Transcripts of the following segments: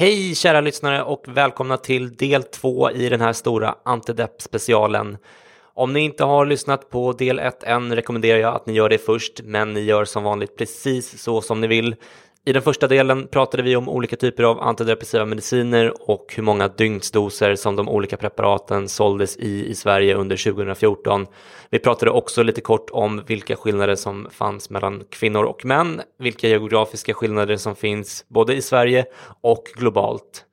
Hej kära lyssnare och välkomna till del två i den här stora antidepp-specialen. Om ni inte har lyssnat på del 1 än rekommenderar jag att ni gör det först, men ni gör som vanligt precis så som ni vill. I den första delen pratade vi om olika typer av antidepressiva mediciner och hur många dygnsdoser som de olika preparaten såldes i i Sverige under 2014. Vi pratade också lite kort om vilka skillnader som fanns mellan kvinnor och män, vilka geografiska skillnader som finns både i Sverige och globalt.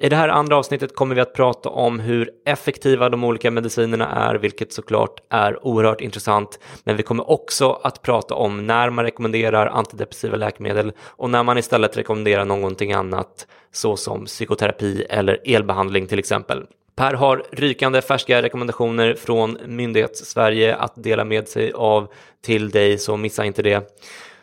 I det här andra avsnittet kommer vi att prata om hur effektiva de olika medicinerna är, vilket såklart är oerhört intressant. Men vi kommer också att prata om när man rekommenderar antidepressiva läkemedel och när man istället rekommenderar någonting annat, såsom psykoterapi eller elbehandling till exempel. Per har rykande färska rekommendationer från Myndighets-Sverige att dela med sig av till dig, så missa inte det.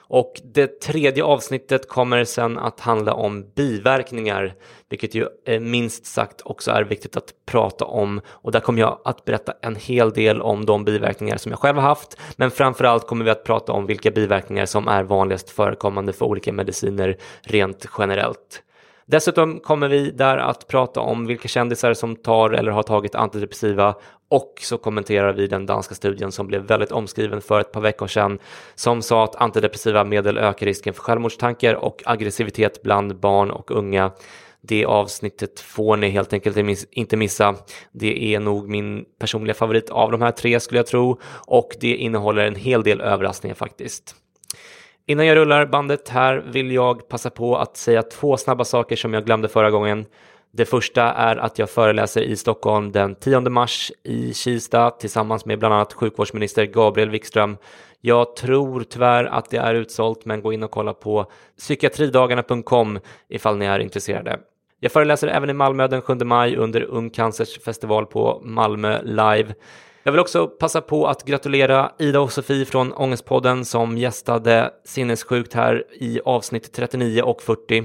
Och det tredje avsnittet kommer sen att handla om biverkningar, vilket ju eh, minst sagt också är viktigt att prata om. Och där kommer jag att berätta en hel del om de biverkningar som jag själv har haft, men framförallt kommer vi att prata om vilka biverkningar som är vanligast förekommande för olika mediciner rent generellt. Dessutom kommer vi där att prata om vilka kändisar som tar eller har tagit antidepressiva och så kommenterar vi den danska studien som blev väldigt omskriven för ett par veckor sedan som sa att antidepressiva medel ökar risken för självmordstankar och aggressivitet bland barn och unga. Det avsnittet får ni helt enkelt inte missa. Det är nog min personliga favorit av de här tre skulle jag tro och det innehåller en hel del överraskningar faktiskt. Innan jag rullar bandet här vill jag passa på att säga två snabba saker som jag glömde förra gången. Det första är att jag föreläser i Stockholm den 10 mars i Kista tillsammans med bland annat sjukvårdsminister Gabriel Wikström. Jag tror tyvärr att det är utsålt, men gå in och kolla på psykiatridagarna.com ifall ni är intresserade. Jag föreläser även i Malmö den 7 maj under Ung Cancers festival på Malmö Live. Jag vill också passa på att gratulera Ida och Sofie från Ångestpodden som gästade sinnessjukt här i avsnitt 39 och 40.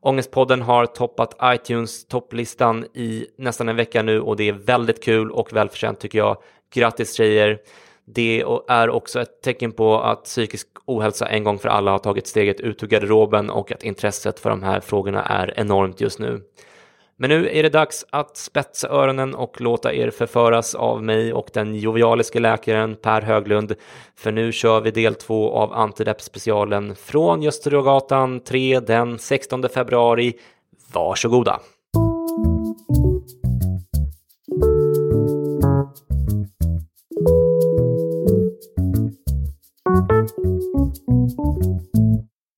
Ångestpodden har toppat iTunes topplistan i nästan en vecka nu och det är väldigt kul och välförtjänt tycker jag. Grattis tjejer! Det är också ett tecken på att psykisk ohälsa en gång för alla har tagit steget ut ur garderoben och att intresset för de här frågorna är enormt just nu. Men nu är det dags att spetsa öronen och låta er förföras av mig och den jovialiske läkaren Per Höglund. För nu kör vi del två av Antidepp-specialen från Gösterögatan 3 den 16 februari. Varsågoda!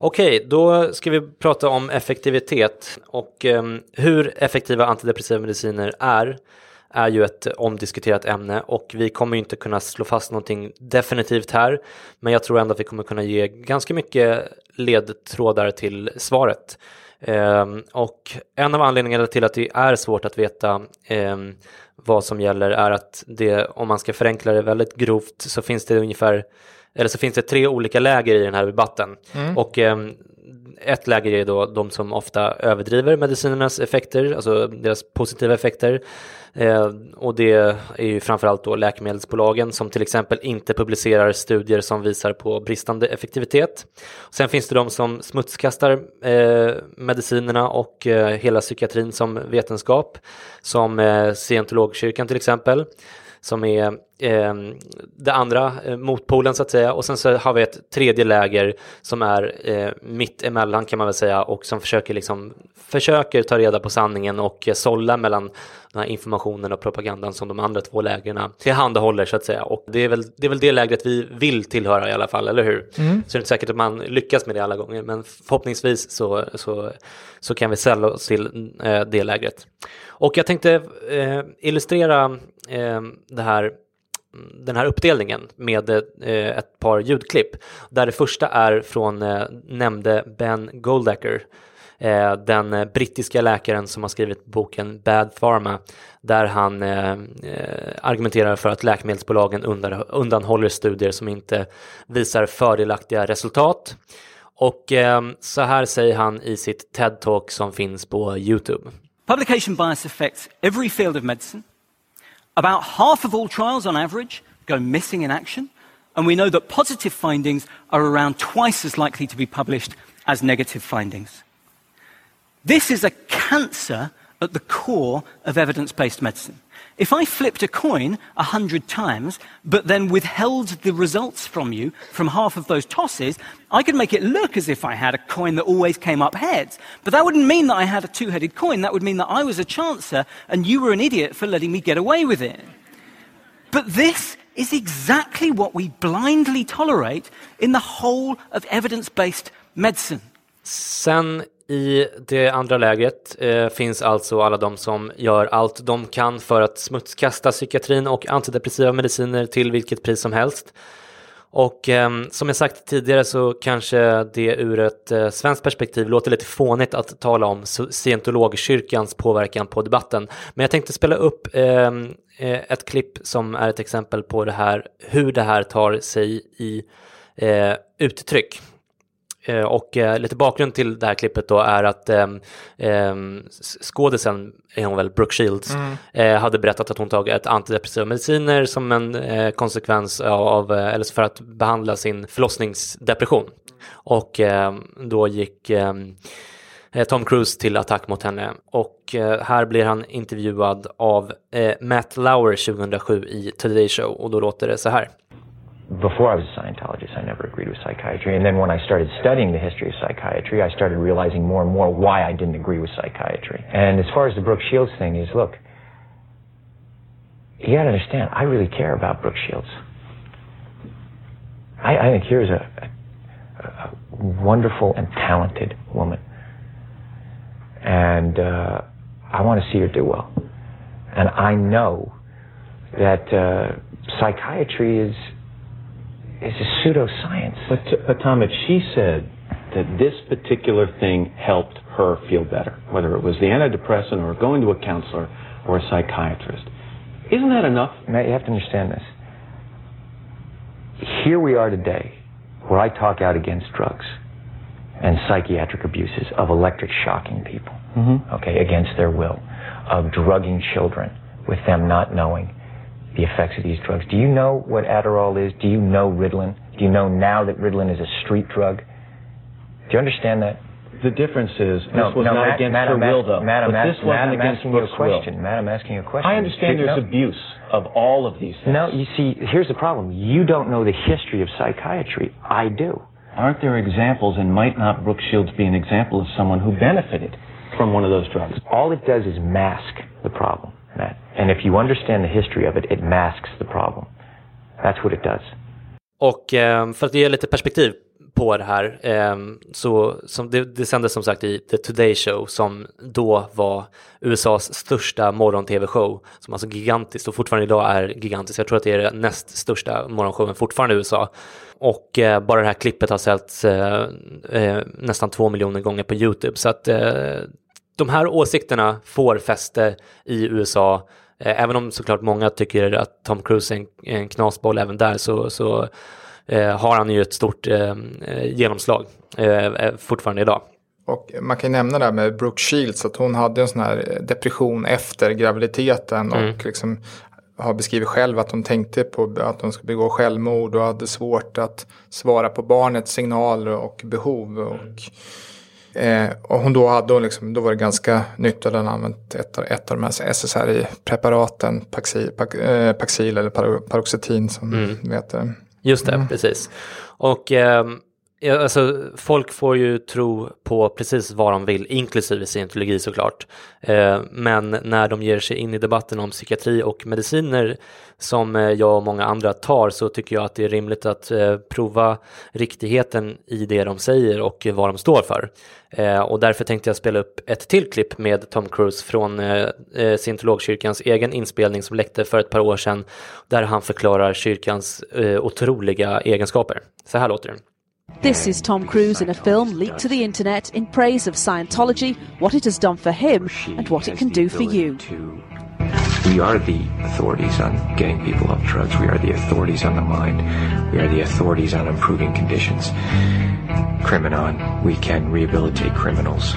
Okej, då ska vi prata om effektivitet. Och eh, hur effektiva antidepressiva mediciner är är ju ett omdiskuterat ämne. Och vi kommer inte kunna slå fast någonting definitivt här. Men jag tror ändå att vi kommer kunna ge ganska mycket ledtrådar till svaret. Eh, och en av anledningarna till att det är svårt att veta eh, vad som gäller är att det, om man ska förenkla det väldigt grovt så finns det ungefär eller så finns det tre olika läger i den här debatten. Mm. Och eh, ett läger är då de som ofta överdriver medicinernas effekter, alltså deras positiva effekter. Eh, och det är ju framförallt då läkemedelsbolagen som till exempel inte publicerar studier som visar på bristande effektivitet. Sen finns det de som smutskastar eh, medicinerna och eh, hela psykiatrin som vetenskap, som eh, scientologkyrkan till exempel som är eh, det andra eh, motpolen så att säga. Och sen så har vi ett tredje läger som är eh, mitt emellan kan man väl säga och som försöker, liksom, försöker ta reda på sanningen och eh, sålla mellan den här informationen och propagandan som de andra två lägren tillhandahåller så att säga. Och det är, väl, det är väl det lägret vi vill tillhöra i alla fall, eller hur? Mm. Så det är inte säkert att man lyckas med det alla gånger, men förhoppningsvis så, så, så kan vi sälla oss till eh, det lägret. Och jag tänkte eh, illustrera eh, det här den här uppdelningen med eh, ett par ljudklipp. Där det första är från eh, nämnde Ben Goldacker, eh, den brittiska läkaren som har skrivit boken Bad Pharma, där han eh, eh, argumenterar för att läkemedelsbolagen undanhåller studier som inte visar fördelaktiga resultat. Och eh, så här säger han i sitt TED-talk som finns på Youtube. Publication bias affects every field of medicine. About half of all trials, on average, go missing in action, and we know that positive findings are around twice as likely to be published as negative findings. This is a cancer at the core of evidence based medicine. If I flipped a coin a hundred times, but then withheld the results from you from half of those tosses, I could make it look as if I had a coin that always came up heads. But that wouldn't mean that I had a two headed coin. That would mean that I was a chancer and you were an idiot for letting me get away with it. But this is exactly what we blindly tolerate in the whole of evidence based medicine. Sen I det andra lägret eh, finns alltså alla de som gör allt de kan för att smutskasta psykiatrin och antidepressiva mediciner till vilket pris som helst. Och eh, som jag sagt tidigare så kanske det ur ett eh, svenskt perspektiv låter lite fånigt att tala om scientologkyrkans påverkan på debatten. Men jag tänkte spela upp ehm, eh, ett klipp som är ett exempel på det här, hur det här tar sig i eh, uttryck. Eh, och eh, lite bakgrund till det här klippet då är att eh, skådisen, är hon väl, Brooke Shields, mm. hade berättat att hon tagit ett antidepressiva mediciner som en konsekvens av, eller för att behandla sin förlossningsdepression. Och då gick Tom Cruise till attack mot henne och här blir han intervjuad av Matt Lauer 2007 i Today Show och då låter det så här. Before I was a Scientologist, I never agreed with psychiatry. And then when I started studying the history of psychiatry, I started realizing more and more why I didn't agree with psychiatry. And as far as the Brooke Shields thing is, look, you gotta understand, I really care about Brooke Shields. I, I think here's a, a, a, wonderful and talented woman. And uh, I want to see her do well. And I know that uh, psychiatry is is a pseudoscience. But, but Tom, if she said that this particular thing helped her feel better, whether it was the antidepressant or going to a counselor or a psychiatrist, isn't that enough? Matt, you have to understand this. Here we are today, where I talk out against drugs and psychiatric abuses of electric shocking people, mm-hmm. okay, against their will, of drugging children with them not knowing, the effects of these drugs. Do you know what Adderall is? Do you know Ritalin? Do you know now that Ritalin is a street drug? Do you understand that? The difference is no, this was no, not Matt, against Matt, her will, though. Matt, but this wasn't Matt, against Brooke's question. will. Matt, I'm asking you a question. I understand there's no. abuse of all of these things. No, you see, here's the problem. You don't know the history of psychiatry. I do. Aren't there examples, and might not Brooke Shields be an example of someone who benefited from one of those drugs? All it does is mask the problem. Matt. And if you understand the history of it, it masks the problem. That's what it does. Och ehm, för att ge lite perspektiv på det här, ehm, så som det, det sändes som sagt i The Today Show som då var USAs största morgon-tv-show, som alltså gigantiskt och fortfarande idag är gigantiskt. Jag tror att det är den näst största morgonshowen fortfarande i USA. Och eh, bara det här klippet har säljts eh, eh, nästan två miljoner gånger på YouTube. Så att de här åsikterna får fäste i USA. Eh, även om såklart många tycker att Tom Cruise är en, knasboll även där så, så eh, har han ju ett stort eh, genomslag eh, eh fortfarande idag. Och man kan nämna det här med Brooke Shields, att hon hade en sån här depression efter graviditeten mm. och liksom har beskrivit själv att hon tänkte på att hon skulle begå självmord och hade svårt att svara på barnets signaler och behov. Och, eh, och hon då hade hon liksom, då var det ganska nytt att den använt ett, ett av de här SSRI-preparaten, Paxil, eh, Paxil eller Paroxetin som mm. heter. Just det, mm. precis. Och eh, alltså, folk får ju tro på precis vad de vill, inklusive scientologi såklart. Eh, men när de ger sig in i debatten om psykiatri och mediciner som eh, jag och många andra tar så tycker jag att det är rimligt att eh, prova riktigheten i det de säger och vad de står för. Och därför tänkte jag spela upp ett till klipp med Tom Cruise från scientologkyrkans egen inspelning som läckte för ett par år sedan där han förklarar kyrkans otroliga egenskaper. Så här låter det. This is Tom Cruise in a film leaked to the internet in praise of Scientology, what it has done for him, and what it can do for you. We are the authorities on getting people off drugs. We are the authorities on the mind. We are the authorities on improving conditions. Criminon, we can rehabilitate criminals.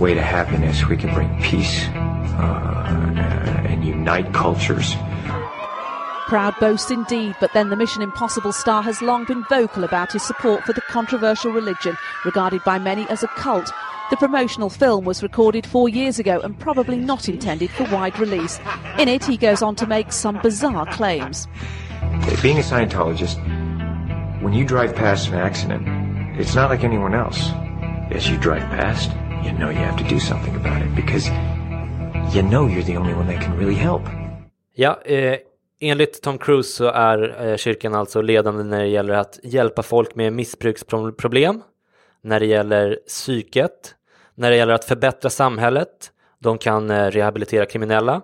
Way to happiness, we can bring peace uh, and unite cultures. Proud boast indeed, but then the Mission Impossible star has long been vocal about his support for the controversial religion, regarded by many as a cult. The promotional film was recorded four years ago and probably not intended for wide release. In it, he goes on to make some bizarre claims. Being a Scientologist, when you drive past an accident, it's not like anyone else. As you drive past, you know you have to do something about it because you know you're the only one that can really help. Ja, eh, Enligt Tom Cruise så är eh, kyrkan alltså ledande när det gäller att hjälpa folk med missbruksproblem, när det gäller psyket, när det gäller att förbättra samhället. De kan eh, rehabilitera kriminella,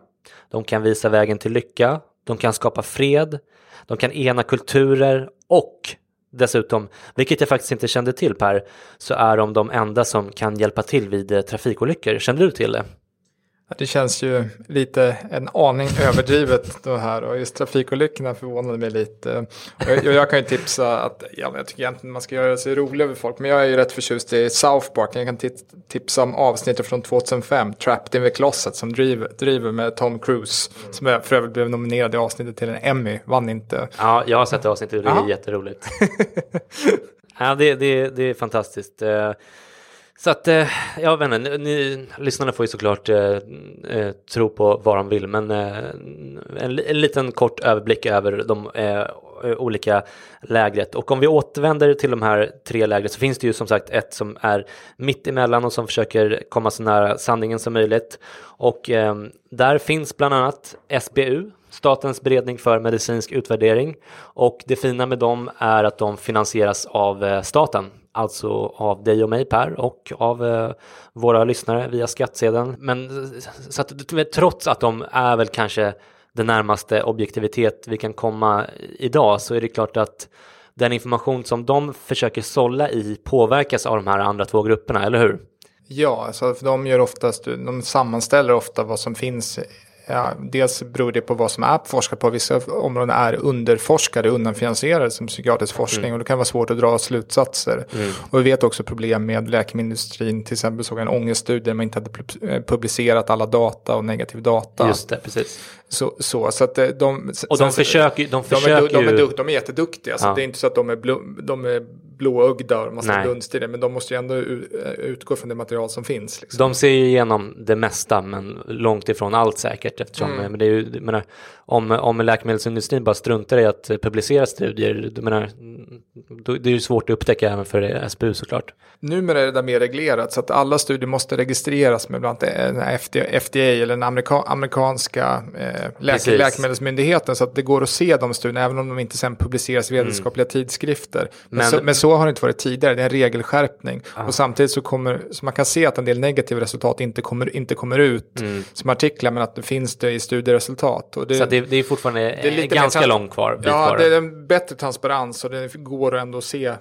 de kan visa vägen till lycka, de kan skapa fred, de kan ena kulturer och dessutom, vilket jag faktiskt inte kände till Per, så är de de enda som kan hjälpa till vid eh, trafikolyckor. Kände du till det? Det känns ju lite en aning överdrivet då här och just trafikolyckorna förvånade mig lite. Och jag, kan ju tipsa att, ja, jag tycker egentligen man ska göra sig rolig över folk, men jag är ju rätt förtjust i South Park. Jag kan tipsa om avsnittet från 2005, Trapped in the Closet, som driver, driver med Tom Cruise, som jag för övrigt blev nominerad i avsnittet till en Emmy, vann inte. Ja, jag har sett det avsnittet och det är Aha. jätteroligt. ja, det, det, det är fantastiskt. Så att, eh, ja jag vet inte, ni, lyssnarna får ju såklart eh, eh, tro på vad de vill, men eh, en, en, liten kort överblick över de eh, olika lägret. Och om vi återvänder till de här tre lägret så finns det ju som sagt ett som är mitt emellan och som försöker komma så nära sanningen som möjligt. Och eh, där finns bland annat SBU, Statens beredning för medicinsk utvärdering. Och det fina med dem är att de finansieras av eh, staten alltså av dig och mig Per och av eh, våra lyssnare via skattsedeln. Men eh, så att, trots att de är väl kanske det närmaste objektivitet vi kan komma idag så är det klart att den information som de försöker sålla i påverkas av de här andra två grupperna, eller hur? Ja, alltså för de gör oftast, de sammanställer ofta vad som finns Ja, dels beror det på vad som är forskat på. Vissa områden är underforskade, undanfinansierade som psykiatrisk forskning mm. och det kan vara svårt att dra slutsatser. Mm. Och vi vet också problem med läkemedelsindustrin. Till exempel såg jag en ångeststudie där man inte hade eh, publicerat alla data och negativ data. Just det, precis. Så, så, så att eh, de, och de försöker, de försöker de är, de är, de är jätteduktiga. Så ja. det är inte så att de är, blå, de är blåögda och massa dunster men de måste ju ändå utgå från det material som finns. Liksom. De ser ju igenom det mesta men långt ifrån allt säkert eftersom mm. men det är ju, menar, om, om läkemedelsindustrin bara struntar i att publicera studier, du menar, det är ju svårt att upptäcka även för SBU såklart. Numera är det där mer reglerat så att alla studier måste registreras med bland annat FDA eller den amerika, amerikanska eh, läk, läkemedelsmyndigheten så att det går att se de studierna även om de inte sen publiceras i mm. vetenskapliga mm. tidskrifter. Men, men, så, men, så, har det inte varit tidigare, det är en regelskärpning. Ah. Och samtidigt så kommer, så man kan se att en del negativa resultat inte kommer, inte kommer ut mm. som artiklar men att det finns det i studieresultat. Och det, så det, det är fortfarande det är ganska långt kvar? Ja, det är en bättre transparens och det går ändå att se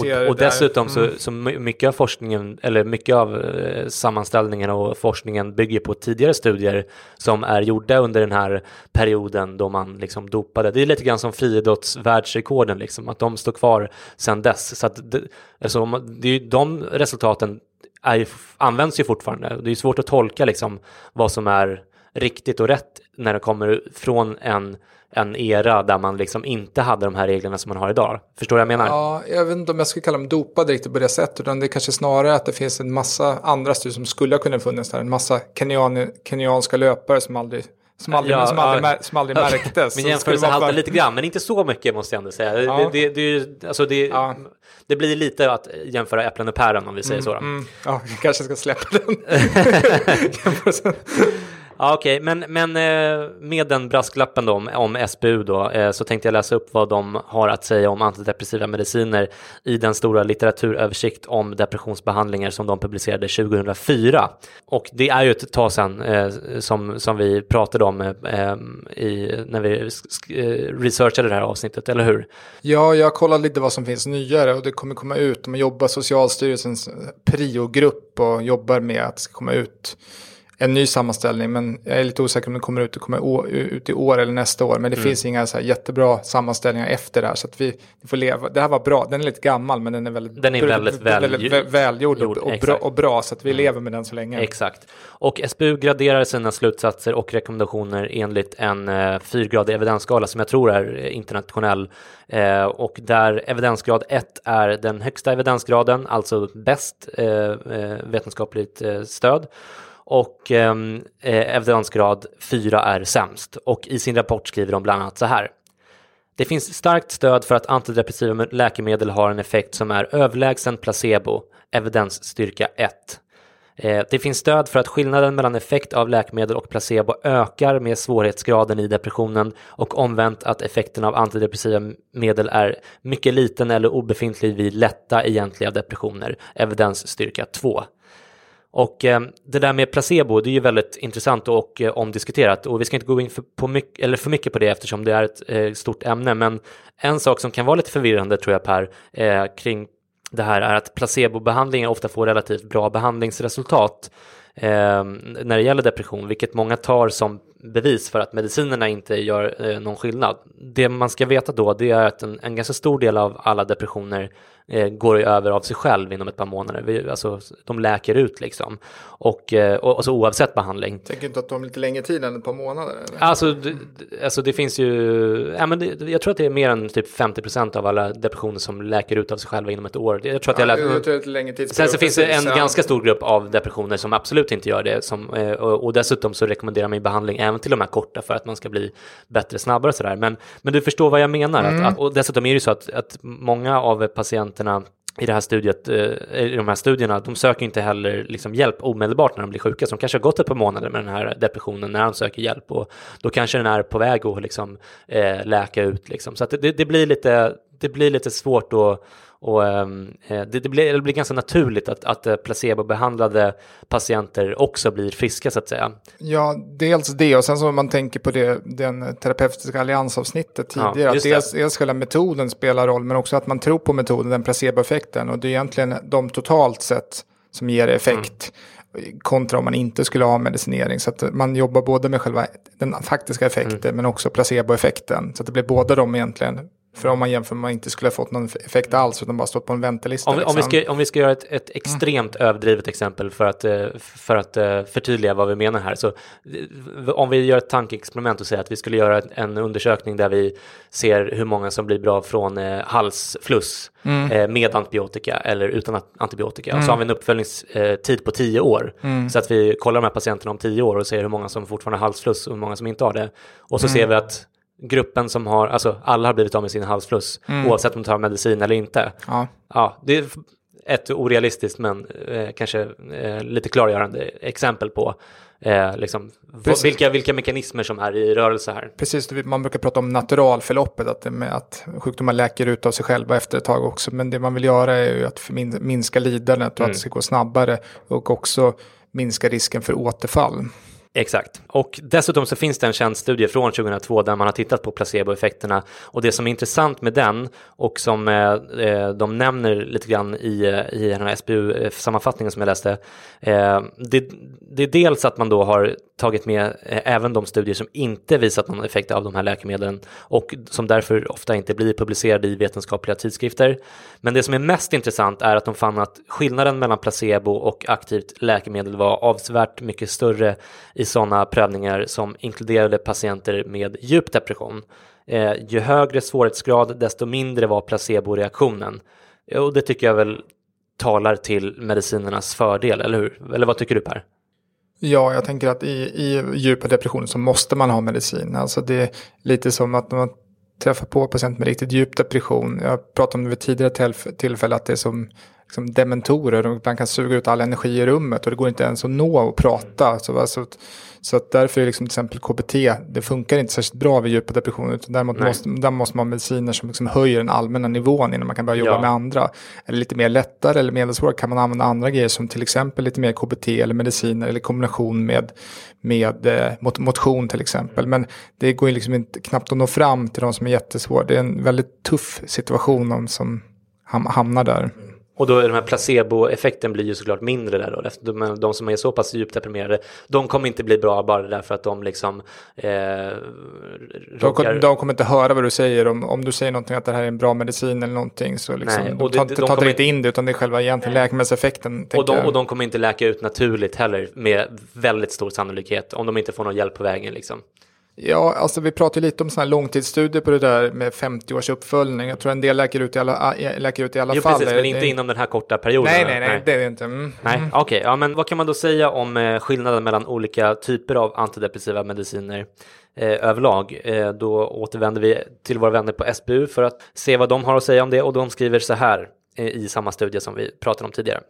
och, och dessutom mm. så, så mycket av forskningen, eller mycket av eh, sammanställningen och forskningen bygger på tidigare studier som är gjorda under den här perioden då man liksom dopade. Det är lite grann som friidrottsvärldsrekorden, liksom, att de står kvar sedan dess. Så att det, alltså, det är de resultaten är används ju fortfarande. Det är svårt att tolka liksom vad som är riktigt och rätt när det kommer från en, en era där man liksom inte hade de här reglerna som man har idag. Förstår du vad jag menar? Ja, jag vet inte om jag skulle kalla dem dopade riktigt på det sättet, utan det är kanske snarare att det finns en massa andra studier som skulle ha kunnat funnits där, en massa kenyan, kenyanska löpare som aldrig som aldrig, ja, som aldrig, ja. som aldrig märktes. Min jämförelse haltar lite grann, men inte så mycket måste jag ändå säga. Ja. Det, det, det, alltså det, ja. det blir lite att jämföra äpplen och päron om vi säger mm, så. Mm. Ja, vi kanske ska släppa den. Ja, Okej, okay. men, men eh, med den brasklappen då om, om SBU då, eh, så tänkte jag läsa upp vad de har att säga om antidepressiva mediciner i den stora litteraturöversikt om depressionsbehandlingar som de publicerade 2004. Och det är ju ett tag sedan eh, som, som vi pratade om i, när vi researchade det här avsnittet, eller hur? Ja, jag kollade lite vad som finns nyare och det kommer komma ut. Man jobbar Socialstyrelsens priogrupp och jobbar med att det ska komma ut en ny sammanställning. Men jag är lite osäker om den kommer ut, det kommer ut i år eller nästa år. Men det mm. finns inga så jättebra sammanställningar efter det här. Så att vi, får leva. Det här var bra, den är lite gammal men den är väldigt, den är väldigt, väl, väldigt välgjord och, och, bra, och, bra, Så att vi mm. lever med den så länge. Exakt. Och SBU graderar sina slutsatser och rekommendationer enligt en eh, fyrgradig evidensskala som jag tror är internationell. Eh, och där evidensgrad 1 är den högsta evidensgraden, alltså bäst eh, eh vetenskapligt eh, stöd och ehm, eh, evidensgrad 4 är sämst. Och i sin rapport skriver de bland annat så här. Det finns starkt stöd för att antidepressiva läkemedel har en effekt som är överlägsen placebo, evidensstyrka 1. Eh, det finns stöd för att skillnaden mellan effekt av läkemedel och placebo ökar med svårighetsgraden i depressionen och omvänt att effekten av antidepressiva medel är mycket liten eller obefintlig vid lätta egentliga depressioner, evidensstyrka 2. Och eh, det där med placebo, det är ju väldigt intressant och eh, omdiskuterat och vi ska inte gå in för, på mycket, eller för mycket på det eftersom det är ett eh, stort ämne. Men en sak som kan vara lite förvirrande tror jag Per, eh, kring det här är att placebobehandlingar ofta får relativt bra behandlingsresultat eh, när det gäller depression, vilket många tar som bevis för att medicinerna inte gör eh, någon skillnad. Det man ska veta då, det är att en, en ganska stor del av alla depressioner eh, går över av sig själv inom ett par månader. Vi, alltså, de läker ut liksom. Och, eh, och, alltså, oavsett behandling. Tänker inte att de lite längre tid än ett par månader? Eller? Alltså, det, alltså det finns ju, ja, men det, jag tror att det är mer än typ 50% av alla depressioner som läker ut av sig själva inom ett år. Jag tror att jag, ja, jag, jag längre tid Sen så finns det en ganska stor grupp av depressioner som absolut inte gör det. Som, eh, och, och dessutom så rekommenderar man behandling även till de här korta för att man ska bli bättre snabbare och sådär. Men, men du förstår vad jag menar. Mm. Att, att, och dessutom är det ju så att, att många av patienterna i, det här studiet, eh, i de här studierna, de söker inte heller liksom hjälp omedelbart när de blir sjuka. Så de kanske har gått ett par månader med den här depressionen när de söker hjälp och då kanske den är på väg att liksom, eh, läka ut. Liksom. Så att det, det, blir lite, det blir lite svårt att och, ehm, eh, det, det, blir, det blir ganska naturligt att, att eh, placebobehandlade patienter också blir friska så att säga. Ja, dels det och sen så om man tänker på det, den terapeutiska alliansavsnittet tidigare. Ja, att dels, dels själva metoden spelar roll men också att man tror på metoden, den placeboeffekten. Och det är egentligen de totalt sett som ger effekt. Mm. kontra om man inte skulle ha medicinering. Så att man jobbar både med själva den faktiska effekten mm. men också placeboeffekten. Så att det blir båda de egentligen för om man jämför man inte skulle ha fått någon effekt alls utan bara stått på en väntelista. Om, liksom. om, vi, liksom. ska, om vi ska göra ett, ett extremt mm. överdrivet exempel för att, eh, för att eh, förtydliga vad vi menar här. Så eh, om vi gör ett tankeexperiment och säger att vi skulle göra en undersökning där vi ser hur många som blir bra från halsfluss mm. med antibiotika eller utan antibiotika. Mm. Så har vi en uppföljningstid på tio år. Mm. Så att vi kollar de här patienterna om tio år och ser hur många som fortfarande har halsfluss och hur många som inte har det. Och så mm. ser vi att gruppen som har, alltså alla har blivit av med sin halsfluss mm. oavsett om de tar medicin eller inte. Ja. ja det är ett orealistiskt men eh, kanske eh, lite klargörande exempel på eh, liksom, vilka, vilka mekanismer som är i rörelse här. Precis, man brukar prata om naturalförloppet, att, att sjukdomar läker ut av sig själva efter ett tag också. Men det man vill göra är ju att minska lidandet och mm. att det ska gå snabbare och också minska risken för återfall. Exakt. Och dessutom så finns det en känd studie från 2002 där man har tittat på placeboeffekterna och det som är intressant med den och som eh, eh de nämner lite grann i, i den här SBU-sammanfattningen som jag läste, eh, det, det, är dels att man då har tagit med eh, även de studier som inte visat någon effekt av de här läkemedlen och som därför ofta inte blir publicerade i vetenskapliga tidskrifter. Men det som är mest intressant är att de fann att skillnaden mellan placebo och aktivt läkemedel var avsevärt mycket större i sådana prövningar som inkluderade patienter med djup depression. Eh, ju högre svårighetsgrad, desto mindre var placeboreaktionen. Och det tycker jag väl talar till medicinernas fördel, eller hur? Eller vad tycker du Per? Ja, jag tänker att i, i djupa depressioner så måste man ha medicin. Alltså det är lite som att man träffar på patienter med riktigt djup depression. Jag pratade om det vid tidigare tillfälle att det är som liksom dementorer och man kan suga ut all energi i rummet och det går inte ens att nå och prata. Så, alltså, så att därför är liksom till exempel KBT, det funkar inte särskilt bra vid djupa depressioner. Utan däremot måste, där måste man ha mediciner som liksom höjer den allmänna nivån innan man kan börja jobba ja. med andra. Eller lite mer lättare eller medelsvåra kan man använda andra grejer som till exempel lite mer KBT eller mediciner eller kombination med, med eh, motion till exempel. Men det går ju liksom inte knappt att nå fram till de som är jättesvåra. Det är en väldigt tuff situation om som hamnar där. Och då är de här placeboeffekten blir ju såklart mindre där då. De, de som är så pass djupt deprimerade, de kommer inte bli bra bara därför att de liksom eh, de, de kommer inte höra vad du säger. Om, om du säger någonting att det här är en bra medicin eller någonting så liksom, Nej, och de, de, de, de tar inte in det utan det är själva egentligen läkemedelseffekten. Och de, och de kommer inte läka ut naturligt heller med väldigt stor sannolikhet om de inte får någon hjälp på vägen liksom. Ja, alltså vi pratar lite om sådana här långtidsstudier på det där med 50 års uppföljning. Jag tror en del läker ut i alla, läker ut i alla jo, fall. Precis, men inte det... inom den här korta perioden. Nej, nej, nej, nej. det är det inte. Mm. Nej, okej, okay, ja, men vad kan man då säga om eh, skillnaden mellan olika typer av antidepressiva mediciner? Eh, överlag. Eh, då återvänder vi till våra vänner på SBU för att se vad de har att säga om det och de skriver så här eh, i samma studie som vi pratade om tidigare.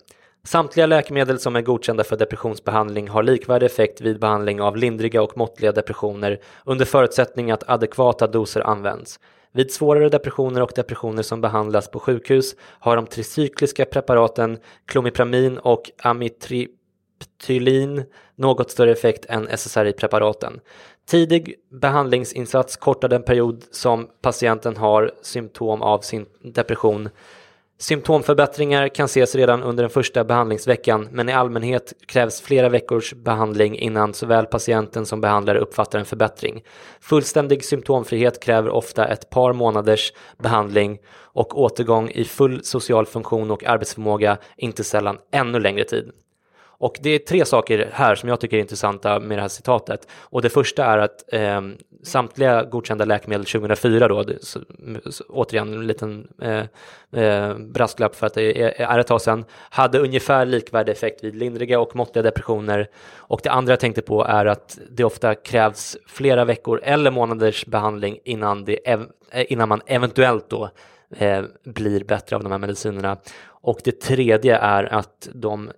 Samtliga läkemedel som är godkända för depressionsbehandling har likvärdig effekt vid behandling av lindriga och måttliga depressioner under förutsättning att adekvata doser används. Vid svårare depressioner och depressioner som behandlas på sjukhus har de tricykliska preparaten klomipramin och amitriptylin något större effekt än SSRI-preparaten. Tidig behandlingsinsats kortar den period som patienten har symptom av sin depression Symptomförbättringar kan ses redan under den första behandlingsveckan men i allmänhet krävs flera veckors behandling innan såväl patienten som behandlare uppfattar en förbättring. Fullständig symptomfrihet kräver ofta ett par månaders behandling och återgång i full social funktion och arbetsförmåga, inte sällan ännu längre tid. Och det är tre saker här som jag tycker är intressanta med det här citatet. Och det första är att eh, samtliga godkända läkemedel 2004 då, det, så, så, återigen en liten eh, eh, brasklapp för att det är, är ett tag sedan, hade ungefär likvärdig effekt vid lindriga och måttliga depressioner. Och det andra jag tänkte på är att det ofta krävs flera veckor eller månaders behandling innan, det, eh, innan man eventuellt då eh, blir bättre av de här medicinerna. Och det tredje är att de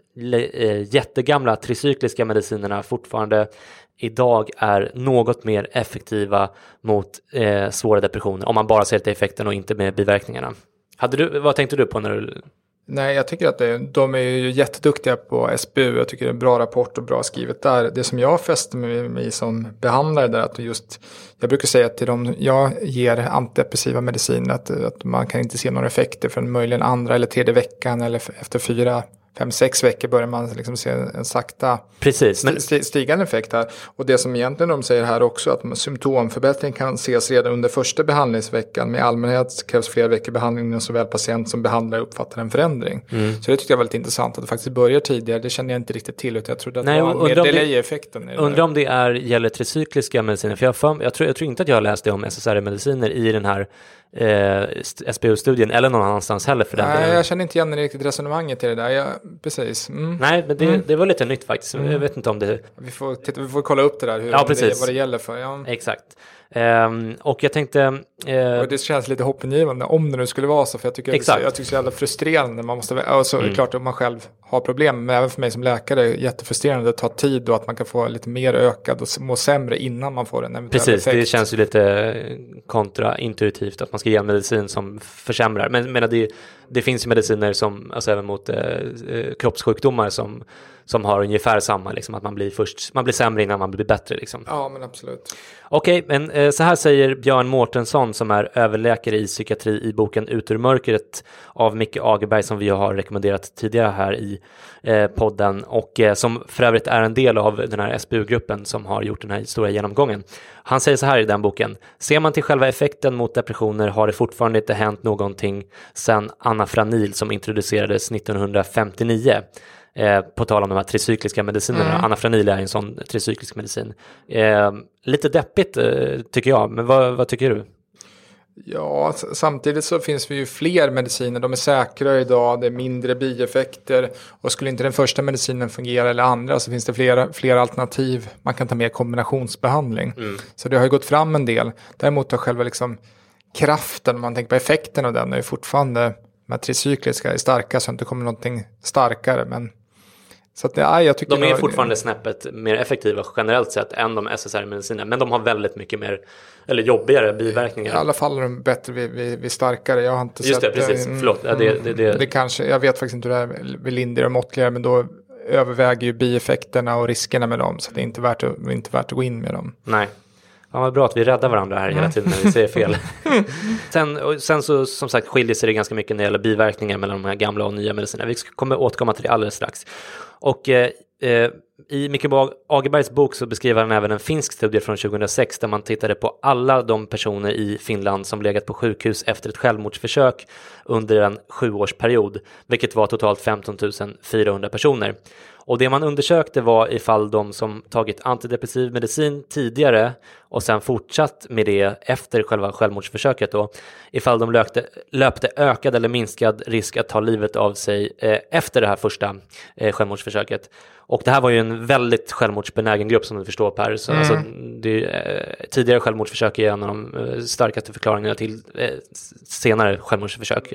eh, jättegamla tricykliska medicinerna fortfarande idag är något mer effektiva mot eh, svåra depressioner om man bara ser till effekten och inte med biverkningarna. Hade du, vad tänkte du på när du Nej, jag tycker att det, de är ju jätteduktiga på SBU. Jag tycker det är en bra rapport och bra skrivet där. Det som jag fäster mig i som behandlare där, att just, jag brukar säga till dem jag ger antidepressiva mediciner att, att man kan inte se några effekter förrän möjligen andra eller tredje veckan eller efter fyra fem, sex veckor börjar man liksom se en sakta Precis, men... stigande effekt här. Och det som egentligen de säger här också att symptomförbättring kan ses redan under första behandlingsveckan. Med allmänhet krävs flera veckor behandling när såväl patient som behandlare uppfattar en förändring. Mm. Så det tyckte jag var lite intressant att det faktiskt börjar tidigare. Det kände jag inte riktigt till utan jag trodde att Nej, det var mer delay-effekten. Undrar om det är, gäller tricykliska mediciner. För jag, för, jag, tror, jag tror inte att jag har läst det om SSRI-mediciner i den här eh, SBU-studien eller någon annanstans heller för den Nej, jag känner inte igen riktigt resonemanget i det där. Jag, precis. Mm. Nej, men det, mm. det var lite nytt faktiskt. Mm. Jag vet inte om det... Vi får, titta, vi får kolla upp det där, hur, ja, det, vad det gäller för. Ja. Exakt. Um, och jag tänkte... Uh, och det känns lite hoppingivande om det nu skulle vara så. För jag tycker, exakt. jag tycker det är så jävla frustrerande. Man måste, alltså, mm. klart att man själv har problem. Men även för mig som läkare är det jättefrustrerande. Det tar tid och att man kan få lite mer ökad och må sämre innan man får en eventuell Precis, effekt. det känns ju lite kontraintuitivt att man ska ge en medicin som försämrar. Men, men det, det finns ju mediciner som, alltså även mot eh, eh kroppssjukdomar som som har ungefär samma, liksom, att man blir, först, man blir sämre innan man blir bättre. Liksom. Ja, men absolut. Okej, men eh, så här säger Björn Mårtensson som är överläkare i psykiatri i boken Ut ur mörkret av Micke Agerberg som vi har rekommenderat tidigare här i eh, podden och eh, som för övrigt är en del av den här SBU-gruppen som har gjort den här stora genomgången. Han säger så här i den boken. Ser man till själva effekten mot depressioner har det fortfarande inte hänt någonting sedan anafranil som introducerades 1959. Eh, på tal om de här tricykliska medicinerna. Mm. Anafranil är en sån tricyklisk medicin. Eh, lite deppigt eh, tycker jag, men vad, vad tycker du? Ja, samtidigt så finns det ju fler mediciner. De är säkra idag, det är mindre bieffekter. Och skulle inte den första medicinen fungera eller andra så finns det flera, flera alternativ. Man kan ta med kombinationsbehandling. Så det har ju gått fram en del. Däremot har själva liksom kraften, om man tänker på effekten av den, är ju fortfarande de här tricykliska är starka så att det kommer någonting starkare. Men så att, ja, jag tycker De är nog- fortfarande snäppet mer effektiva generellt sett än de SSRI-medicinerna, men de har väldigt mycket mer, eller jobbigare biverkningar. I alla fall är de bättre vid, vid, vid starkare. Jag har inte Just sett det, precis. Mm, Förlåt. Ja, det- det- det- det kanske, jag vet faktiskt inte hur det är vid lindrigare och måttligare, men då överväger ju bieffekterna och riskerna med dem. Så det är inte värt att, inte värt att gå in med dem. Nej. Ja, vad bra att vi räddar varandra här hela tiden när vi säger fel. sen, sen så som sagt skiljer sig det ganska mycket när det gäller biverkningar mellan de här gamla och nya medicinerna. Vi kommer återkomma till det alldeles strax. Och eh, eh, i Bag- Agerbergs bok så beskriver han även en finsk studie från 2006 där man tittade på alla de personer i Finland som legat på sjukhus efter ett självmordsförsök under en sjuårsperiod, vilket var totalt 15 400 personer. Och det man undersökte var ifall de som tagit antidepressiv medicin tidigare och sen fortsatt med det efter själva självmordsförsöket då, ifall de löpte, löpte ökad eller minskad risk att ta livet av sig eh, efter det här första eh, självmordsförsöket. Och det här var ju en väldigt självmordsbenägen grupp som du förstår Per. Så, Mm. alltså, det, eh, tidigare självmordsförsök är en av de eh, starkaste förklaringarna till eh, senare självmordsförsök.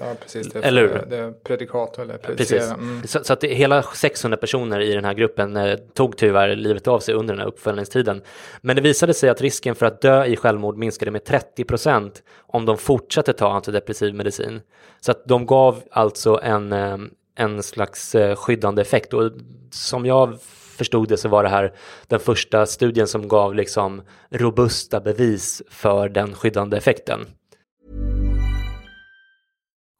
Ja, precis. Det, Eller hur? det är predikat eller Precis. Mm. Så, så att det, hela 600 personer i den här gruppen eh, tog tyvärr livet av sig under den här uppföljningstiden. Men det visade sig att risken för att dö i självmord minskade med 30 procent om de fortsatte ta antidepressiv medicin. Så att de gav alltså en, eh, en slags eh, skyddande effekt. Och som jag förstod det så var det här den första studien som gav liksom robusta bevis för den skyddande effekten.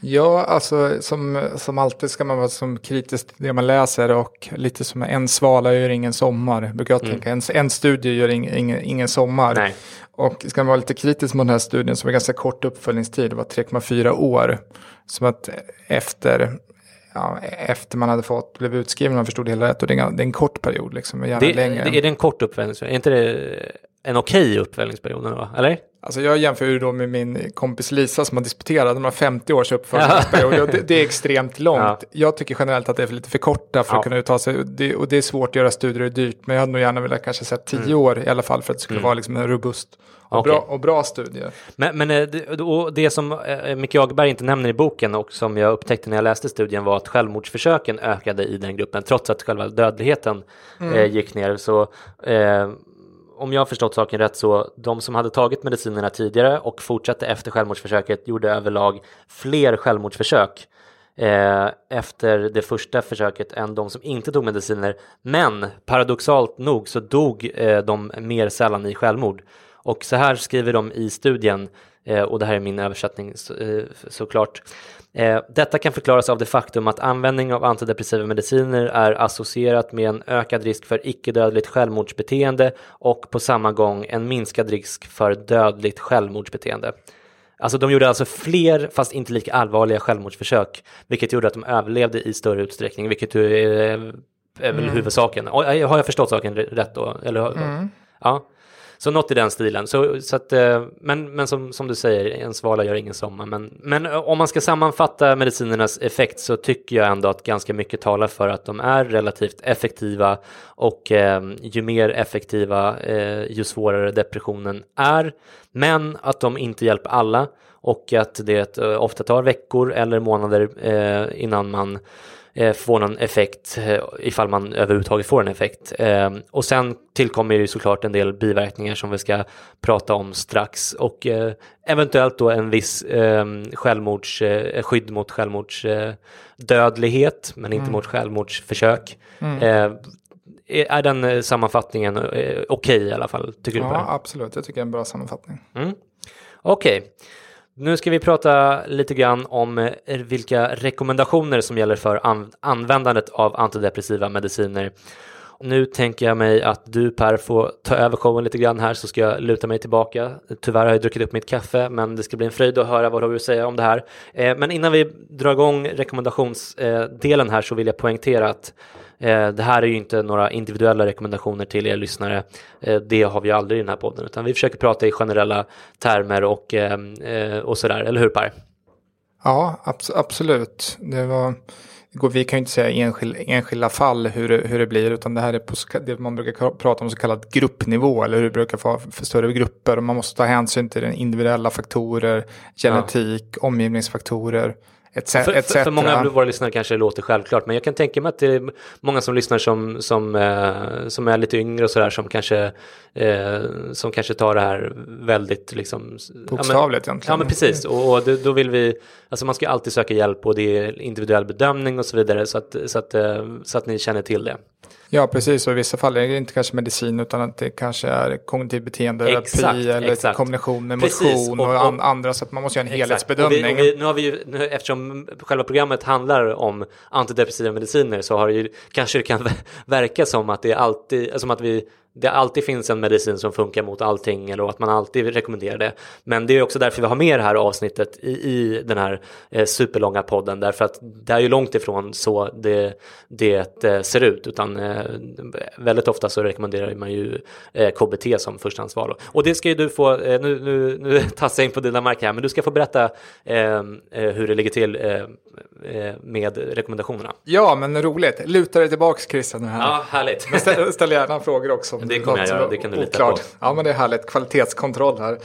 Ja, alltså som, som alltid ska man vara som kritisk till det man läser och lite som en svala gör ingen sommar. Brukar jag tänka. En, en studie gör ing, ingen, ingen sommar. Nej. Och ska man vara lite kritisk mot den här studien som var ganska kort uppföljningstid, det var 3,4 år. Som att efter, ja, efter man hade fått, blev utskriven, man förstod det hela rätt, och det är, en- det är en kort period liksom, gärna Det, längre. det, är det en kort uppföljning? Är inte det en okej okay uppföljningsperiod, eller? Alltså jag jämför ju då med min kompis Lisa som har disputerat, de har 50 års uppföljningsperiod och det, det, är extremt långt. Ja. Jag tycker generellt att det är för lite för korta för ja. att kunna uttala sig det, och det är svårt att göra studier och dyrt, men jag hade nog gärna velat kanske sett 10 mm. år i alla fall för att det skulle mm. vara liksom en robust och, okay. bra, och bra studier. Men, men eh, det, det som eh, Micke Jagerberg inte nämner i boken och som jag upptäckte när jag läste studien var att självmordsförsöken ökade i den gruppen trots att själva dödligheten mm. eh, gick ner. Så eh, om jag har förstått saken rätt så de som hade tagit medicinerna tidigare och fortsatte efter självmordsförsöket gjorde överlag fler självmordsförsök eh, efter det första försöket än de som inte tog mediciner. Men paradoxalt nog så dog eh, de mer sällan i självmord. Och så här skriver de i studien, eh, och det här är min översättning eh, såklart. Eh, detta kan förklaras av det faktum att användning av antidepressiva mediciner är associerat med en ökad risk för icke-dödligt självmordsbeteende och på samma gång en minskad risk för dödligt självmordsbeteende. Alltså de gjorde alltså fler, fast inte lika allvarliga självmordsförsök, vilket gjorde att de överlevde i större utsträckning, vilket är, är väl mm. huvudsaken. Har jag förstått saken rätt då? Eller, mm. Ja. Så något i den stilen. Så, så att, eh, men men som, som du säger, en svala gör ingen sommar. Men, men eh, om man ska sammanfatta medicinernas effekt så tycker jag ändå att ganska mycket talar för att de är relativt effektiva och eh, ju mer effektiva eh, ju svårare depressionen är. Men att de inte hjälper alla och att det eh, ofta tar veckor eller månader eh, innan man eh, får någon effekt eh, ifall man överhuvudtaget får en effekt. Eh, och sen tillkommer ju såklart en del biverkningar som vi ska prata om strax och eh, eventuellt då en viss eh, självmords, skydd mot självmordsdödlighet men inte mm. mot självmordsförsök. Mm. Är den sammanfattningen okej okay, i alla fall? Tycker ja, du absolut. Jag tycker det är en bra sammanfattning. Mm. Okej. Okay. Nu ska vi prata lite grann om eh, vilka rekommendationer som gäller för an användandet av antidepressiva mediciner. Nu tänker jag mig att du Per får ta över showen lite grann här så ska jag luta mig tillbaka. Tyvärr har jag druckit upp mitt kaffe men det ska bli en fröjd att höra vad du har att säga om det här. Eh, men innan vi drar igång rekommendationsdelen eh, här så vill jag poängtera att Eh, det här är ju inte några individuella rekommendationer till er lyssnare. Eh, det har vi aldrig i den här podden, utan vi försöker prata i generella termer och, eh, och sådär, eller hur Per? Ja, abs absolut. Det var, vi kan ju inte säga enskil, enskilda fall hur det, hur det blir, utan det här är på det man brukar prata om så kallad gruppnivå, eller hur det brukar vara för större grupper. Och man måste ta hänsyn till individuella faktorer, genetik, ja. omgivningsfaktorer Etc, för, för, många av våra lyssnare kanske det låter självklart, men jag kan tänka mig att det är många som lyssnar som, som, eh, som är lite yngre och sådär som kanske, eh, som kanske tar det här väldigt liksom... Bokstavligt ja, egentligen. Ja, men precis. Och, och då vill vi, alltså man ska alltid söka hjälp och det är individuell bedömning och så vidare så att, så att, eh, så att ni känner till det. Ja, precis. Och i vissa fall är det inte kanske medicin utan att det kanske är kognitiv beteendeterapi eller exakt. kombination med motion och, och, och, andra. Så att man måste göra en exakt. helhetsbedömning. Och vi, vi, nu har vi ju, nu, eftersom själva programmet handlar om antidepressiva mediciner så har det ju, kanske det kan verka som att det är alltid, som att vi det alltid finns en medicin som funkar mot allting eller att man alltid rekommenderar det. Men det är också därför vi har med det här avsnittet i, i den här eh, superlånga podden därför att det är ju långt ifrån så det, det eh, ser ut utan eh, väldigt ofta så rekommenderar man ju eh, KBT som förstahandsval. Och det ska ju du få, eh, nu, nu, nu tassar jag in på dina marker här, men du ska få berätta eh, hur det ligger till med rekommendationerna. Ja, men roligt. Luta dig tillbaks Christian. Här. Ja, härligt. Men ställ, ställ gärna frågor också det kommer jag göra, det kan du lita på. Ja, men det är härligt. Kvalitetskontroll här.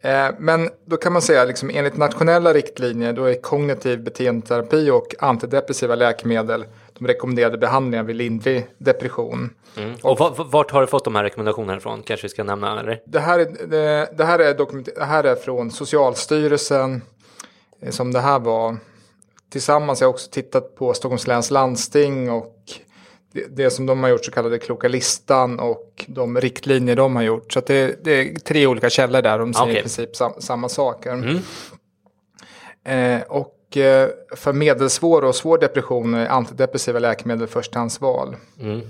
Eh, men då kan man säga, liksom, enligt nationella riktlinjer, då är kognitiv beteendeterapi och antidepressiva läkemedel de rekommenderade behandlingarna vid lindrig depression. Mm. Och, och vart har du fått de här rekommendationerna ifrån? Kanske vi ska nämna? Eller? Det, här är, det, det, här är dokument, det här är från Socialstyrelsen, eh, som det här var. Tillsammans har jag också tittat på Stockholms läns landsting och det, som de har gjort så kallade kloka listan och de riktlinjer de har gjort. Så det, det, är tre olika källor där, de säger okay. i princip sam, samma saker. Mm. Eh, och eh, för medelsvår och svår depression är antidepressiva läkemedel förstahandsval. Mm.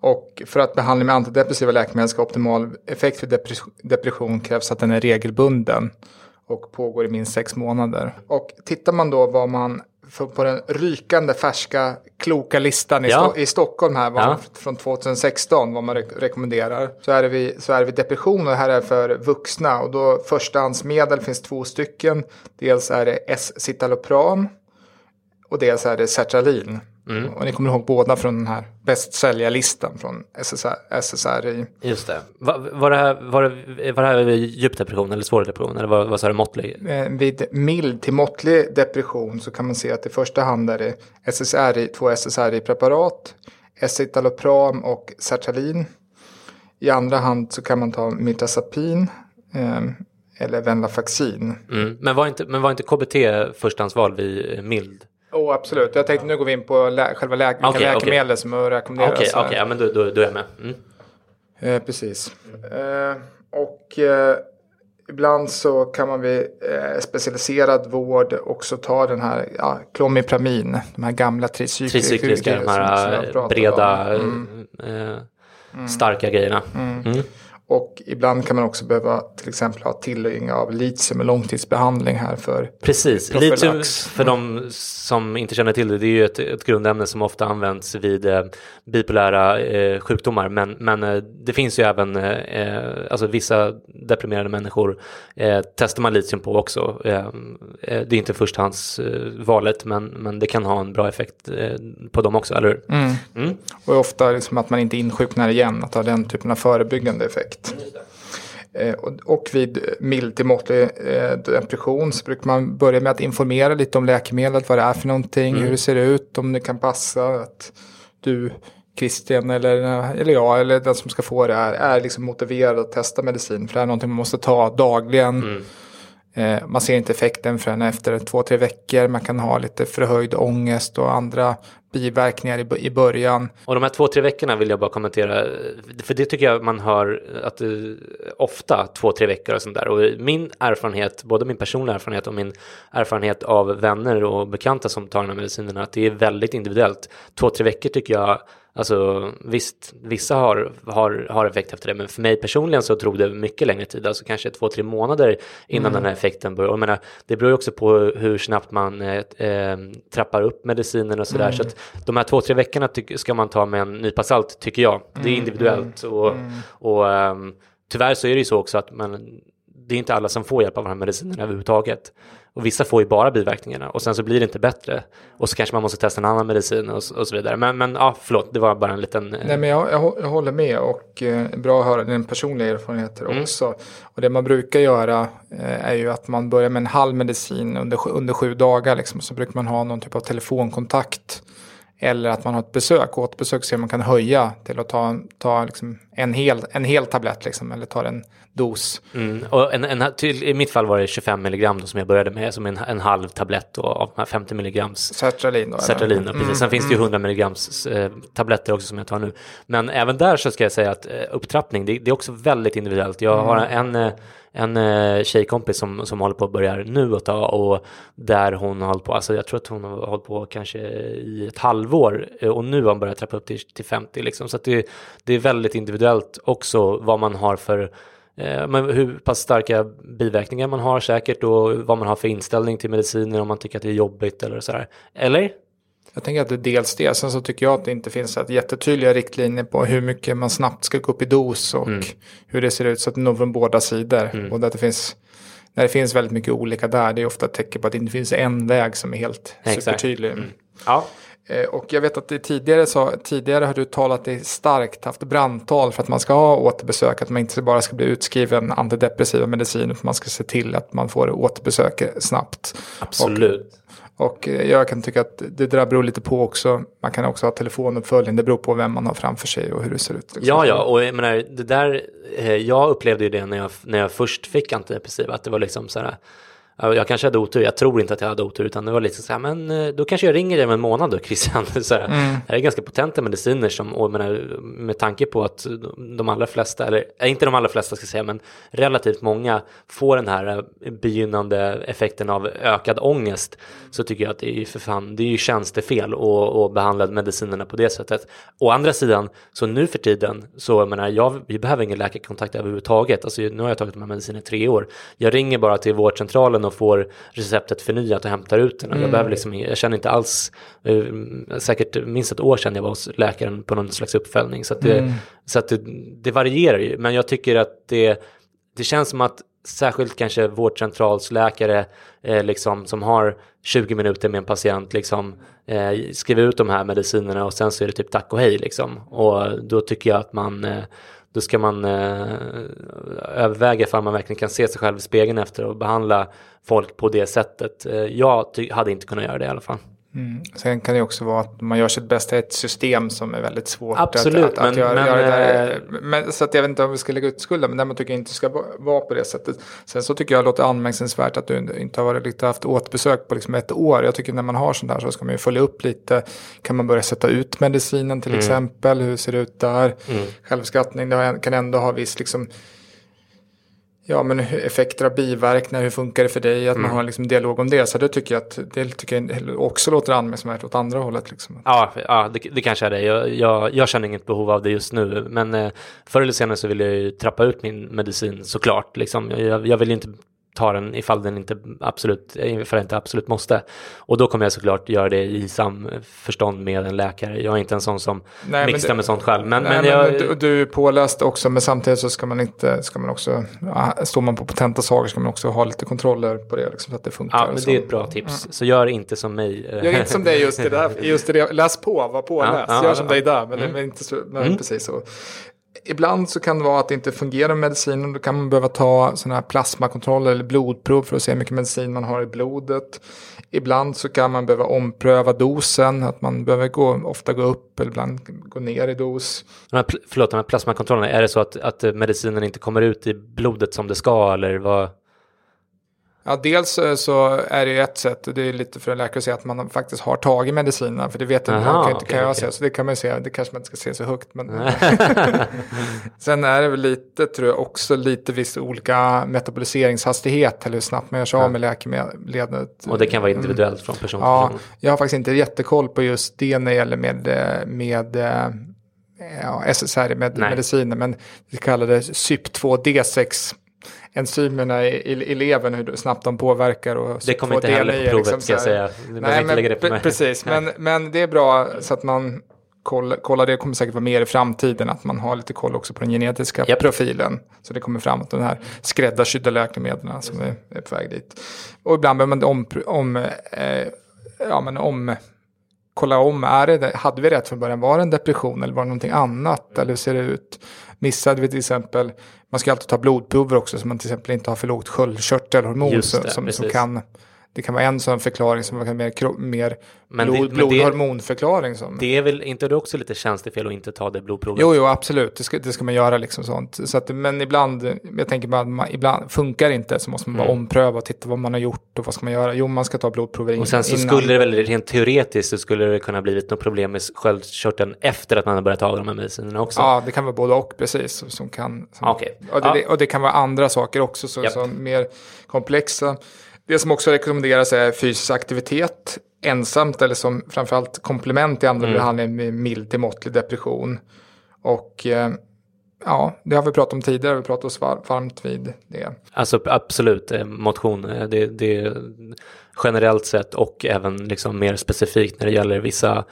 Och för att behandling med antidepressiva läkemedel ska ha optimal effekt vid depression krävs att den är regelbunden och pågår i minst sex månader. Och tittar man då vad man för på den rykande färska kloka listan i, Ja. Sto- i Stockholm här Ja. från 2016 vad man re- rekommenderar. Så är, det vi, så är det vi depression och det här är för vuxna och då förstahandsmedel finns två stycken. Dels är det S-citalopram och dels är det sertralin. Mm. Och ni kommer ihåg båda från den här bästsäljarlistan från SSR, SSRI. Just det. Va- Var det här, var det, var det här djup depression eller svår depression? Eller vad, sa du, måttlig? Eh, Vid mild till måttlig depression så kan man se att i första hand är det SSRI, två SSRI-preparat, escitalopram och sertralin. I andra hand så kan man ta mirtazapin eh, eller venlafaxin. Mm. Men, var inte, men var inte KBT förstahandsval vid eh, mild? Oh, absolut, jag tänkte nu går vi in på lä- själva lä- okej. läkemedel som rekommenderas. Okej, här. okej, ja, men då, då, då är jag med. Mm. Eh, precis. Eh, och eh, ibland så kan man vid eh, specialiserad vård också ta den här ja, klomipramin, de här gamla tricykliska. Tricykliska, de här breda, om. eh, starka grejerna. Mm. Och ibland kan man också behöva till exempel ha tillgång av litium och långtidsbehandling här för Precis, litium för de som inte känner till det, det är ju ett, ett grundämne som ofta används vid eh, bipolära eh, sjukdomar. Men, men eh, det finns ju även, eh, alltså vissa deprimerade människor eh, testar man litium på också. Eh, det är inte förstahandsvalet, men, men det kan ha en bra effekt på dem också, eller hur? Mm. Och ofta liksom att man inte insjuknar igen, att ha den typen av förebyggande effekt. Eh, och, vid mild till måttlig eh, depression så brukar man börja med att informera lite om läkemedlet, vad det är för någonting, hur det ser ut, om det kan passa. Att du, Christian eller, eller jag eller den som ska få det är, är liksom motiverad att testa medicin. För det är någonting man måste ta dagligen. Eh, man ser inte effekten förrän efter två, tre veckor. Man kan ha lite förhöjd ångest och andra biverkningar i, i början. Och de här två, tre veckorna vill jag bara kommentera, för det tycker jag man hör att det, ofta, två, tre veckor och sånt där. Och min erfarenhet, både min personliga erfarenhet och min erfarenhet av vänner och bekanta som tar de här medicinerna, att det är väldigt individuellt. Två, tre veckor tycker jag, alltså visst, vissa har, har, har effekt efter det, men för mig personligen så tog det mycket längre tid, alltså kanske två, tre månader innan den här effekten börjar. Jag menar, det beror ju också på hur snabbt man eh, eh, trappar upp medicinen och sådär. Så att de här två, tre veckorna tyck, ska man ta med en nypa salt, tycker jag. Det är individuellt. Och, och ehm, tyvärr så är det ju så också att man, det är inte alla som får hjälp av de här medicinerna överhuvudtaget. Och vissa får ju bara biverkningarna och sen så blir det inte bättre. Och så kanske man måste testa en annan medicin och, så- och så vidare. Men, men ja, förlåt, det var bara en liten... eh, Nej, men jag, jag, jag håller med och eh, bra att höra dina personliga erfarenheter också. Och det man brukar göra eh, är ju att man börjar med en halv medicin under, under sju dagar. Liksom, så brukar man ha någon typ av telefonkontakt. Eller att man har ett besök, återbesök, så man kan höja till att ta, ta liksom en, hel, en hel tablett liksom, eller ta en dos. Mm. Och en, en, till, I mitt fall var det 25 milligram då, som jag började med, som en, en halv tablett då, av de här 50 milligrams Sertralin då? Sertralin, ja, precis. Sen finns det ju 100 milligrams eh, tabletter också som jag tar nu. Men även där så ska jag säga att eh, upptrappning, det, det är också väldigt individuellt. Jag har en, eh, en eh, tjejkompis som, som håller på att börja nu att ta och där hon har hållit på, alltså jag tror att hon har hållit på kanske i ett halvår eh, och nu har hon börjat trappa upp till, till 50 liksom. Så det, det är väldigt individuellt också vad man har för Eh, men hur pass starka biverkningar man har säkert och vad man har för inställning till mediciner om man tycker att det är jobbigt eller sådär. Eller? Jag tänker att det är dels det. Sen så tycker jag att det inte finns ett jättetydliga riktlinjer på hur mycket man snabbt ska gå upp i dos och Mm. hur det ser ut. Så att det når från båda sidor. Och att det finns, när det finns väldigt mycket olika där, det är ofta ett tecken på att det inte finns en väg som är helt Exakt. supertydlig. Ja. Eh, Och jag vet att tidigare, så, tidigare har du talat det starkt, haft brandtal för att man ska ha återbesök. Att man inte bara ska bli utskriven antidepressiva medicin, utan man ska se till att man får återbesök snabbt. Absolut. Och eh, jag kan tycka att det där beror lite på också. Man kan också ha telefonuppföljning. Det beror på vem man har framför sig och hur det ser ut. liksom. Ja, ja, och jag menar, det där, eh, jag upplevde ju det när jag, när jag först fick antidepressiva, att det var liksom så här, jag kanske hade otur, jag tror inte att jag hade otur, utan det var lite så här, men eh, då kanske jag ringer dig om en månad då, Christian. Så här, Det här är ganska potenta mediciner som, och menar, med tanke på att de allra flesta, eller eh, inte de allra flesta ska jag säga, men relativt många får den här eh, begynnande effekten av ökad ångest, så tycker jag att det är ju för fan, det är ju tjänstefel att att behandla medicinerna på det sättet. Å andra sidan, så nu för tiden, så jag menar, jag, vi behöver ingen läkarkontakt överhuvudtaget. Alltså, nu har jag tagit de här medicinerna i tre år. Jag ringer bara till vårdcentralen sen och får receptet förnyat och hämtar ut den. Mm. Jag, behöver liksom, jag känner inte alls, eh, säkert minst ett år sedan jag var hos läkaren på någon slags uppföljning. Så det, Mm. så det, det varierar ju, men jag tycker att det, det känns som att särskilt kanske vårdcentralsläkare eh, liksom, som har 20 minuter med en patient liksom, eh, skriver ut de här medicinerna och sen så är det typ tack och hej liksom. Och då tycker jag att man eh, då ska man eh, överväga ifall man verkligen kan se sig själv i spegeln efter och behandla folk på det sättet. Eh, jag hade inte kunnat göra det i alla fall. Mm. Sen kan det också vara att man gör sitt bästa i ett system som är väldigt svårt Absolut, att, att, att men- göra, men, göra det där. eh, Men, så att jag vet inte om vi ska lägga ut skulden, men däremot tycker inte det ska va- vara på det sättet. Sen så tycker jag det låter anmärkningsvärt att du inte har varit, lite haft återbesök på liksom ett år. Jag tycker när man har sånt där så ska man ju följa upp lite. Kan man börja sätta ut medicinen till Mm. exempel? Hur ser det ut där? Mm. Självskattning det kan ändå ha viss liksom Ja, men effekter av biverkningar, hur funkar det för dig? Att man Mm. har liksom dialog om det. Så det tycker jag att det tycker jag också låter anmärkningsvärt åt andra hållet. Liksom. Ja, ja det, det kanske är det. Jag, jag, jag känner inget behov av det just nu. Men eh, förr eller senare så vill jag ju trappa ut min medicin såklart. Liksom. Jag, jag vill inte ta den ifall den inte absolut, ifall jag inte absolut måste. Och då kommer jag såklart göra det i samförstånd med en läkare. Jag är inte en sån som Nej, mixar det- med sånt själv. Men, Nej, men, jag, du, du är påläst också, men samtidigt så ska man inte, ska man också, står man på potenta saker ska man också ha lite kontroller på det, liksom, så att det funkar. ja, men det är ett bra tips. Så gör inte som mig. Gör inte som dig just i det där, just i det, läs på, var påläst, Ja, ja, gör som ja. dig där, men, Mm. men inte så, men Mm. precis så. Ibland så kan det vara att det inte fungerar med medicinen. Då kan man behöva ta sådana här plasmakontroller eller blodprov för att se hur mycket medicin man har i blodet. Ibland så kan man behöva ompröva dosen. Att man behöver gå, ofta gå upp eller ibland gå ner i dos. De här, förlåt, de här plasmakontrollerna, är det så att, att medicinen inte kommer ut i blodet som det ska eller vad? Ja, dels eh, så är det ju ett sätt, och det är lite för en läkare att se att man faktiskt har tagit medicinerna, för det vet inte, Aha, man kan, inte, okej, kan jag okej. se, så det kan man ju se, det kanske man inte ska se så högt. Men Sen är det väl lite, tror jag, också lite viss olika metaboliseringshastighet, eller hur snabbt man gör sig Ja. av med läkemedlet. Och det kan vara individuellt från person till Ja, person. jag har faktiskt inte jättekoll på just det när det gäller med, eh, med eh, ja, SSRI med Nej. mediciner, men det CYP2D6 enzymerna i, i, i levern, hur snabbt de påverkar. Och Det kommer inte CYP2D9 heller på provet liksom ska jag här. säga. Du Nej, men, det på precis, men, men det är bra så att man kollar, kollar det kommer säkert vara mer i framtiden, att man har lite koll också på den genetiska Japp. profilen. Så det kommer fram att de här skräddarsydda läkemedlen som är, är på väg dit. Och ibland behöver man om, om, eh, ja, men om kolla om, är det, hade vi rätt från början, var det en depression eller var det någonting annat? Eller hur ser det ut? Missade vi till exempel, man ska alltid ta blodprover också så man till exempel inte har för lågt sköldkörtelhormon det, som, som precis. kan, det kan vara en sån förklaring som kan mer, mer Men blod, det- blodhormonförklaring. Som. Det är väl inte det också lite tjänstefel att inte ta det blodprovet? Jo, jo, absolut. Det ska, det ska man göra liksom sånt. Så att, men ibland, jag tänker bara, att man, ibland funkar det inte så måste man bara Mm. ompröva och titta vad man har gjort och vad ska man göra. Jo, man ska ta blodprover in, Och sen så innan. skulle det väl rent teoretiskt så skulle det kunna blivit något problem med sköldkörteln efter att man har börjat ta de här medicinerna också. Ja, det kan vara både och precis. Som kan, som, Okej. och, det, Ja. och det kan vara andra saker också så, Japp. som mer komplexa. Det som också rekommenderas är fysisk aktivitet ensamt eller som framförallt komplement till andra Mm. behandlingar med mild till måttlig depression. Och eh, ja, det har vi pratat om tidigare, vi pratat oss var, varmt vid det. Alltså absolut, eh, motion, eh, det, det generellt sett och även liksom mer specifikt när det gäller vissa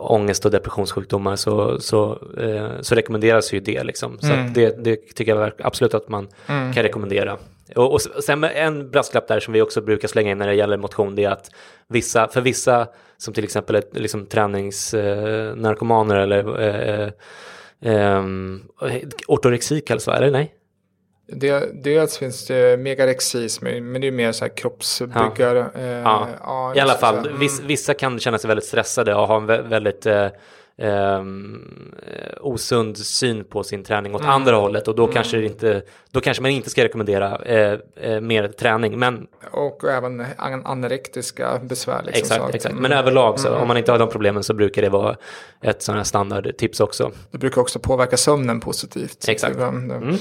ångest och depressionssjukdomar så, så, så rekommenderas ju det liksom. Så Mm. det, det tycker jag absolut att man Mm. kan rekommendera. Och, och sen en brasklapp där som vi också brukar slänga in när det gäller motion det är att vissa, för vissa som till exempel är liksom träningsnarkomaner eller eh, eh, ortorexi kallas det eller nej? det dels finns det megarexi, men det är mer så här kroppsbyggare. eh, Ja. ja, I alla fall, Mm. viss, vissa kan känna sig väldigt stressade och ha en vä- väldigt eh, ehm, eh, osund syn på sin träning åt Mm. andra hållet och då, Mm. kanske inte, då kanske man inte ska rekommendera eh, eh, mer träning. Men Och även an- anorektiska besvär. Liksom, exakt, så exakt. mm. Men överlag så Mm. om man inte har de problemen så brukar det vara ett sådant här standardtips också. Det brukar också påverka sömnen positivt. Exakt. det- Mm.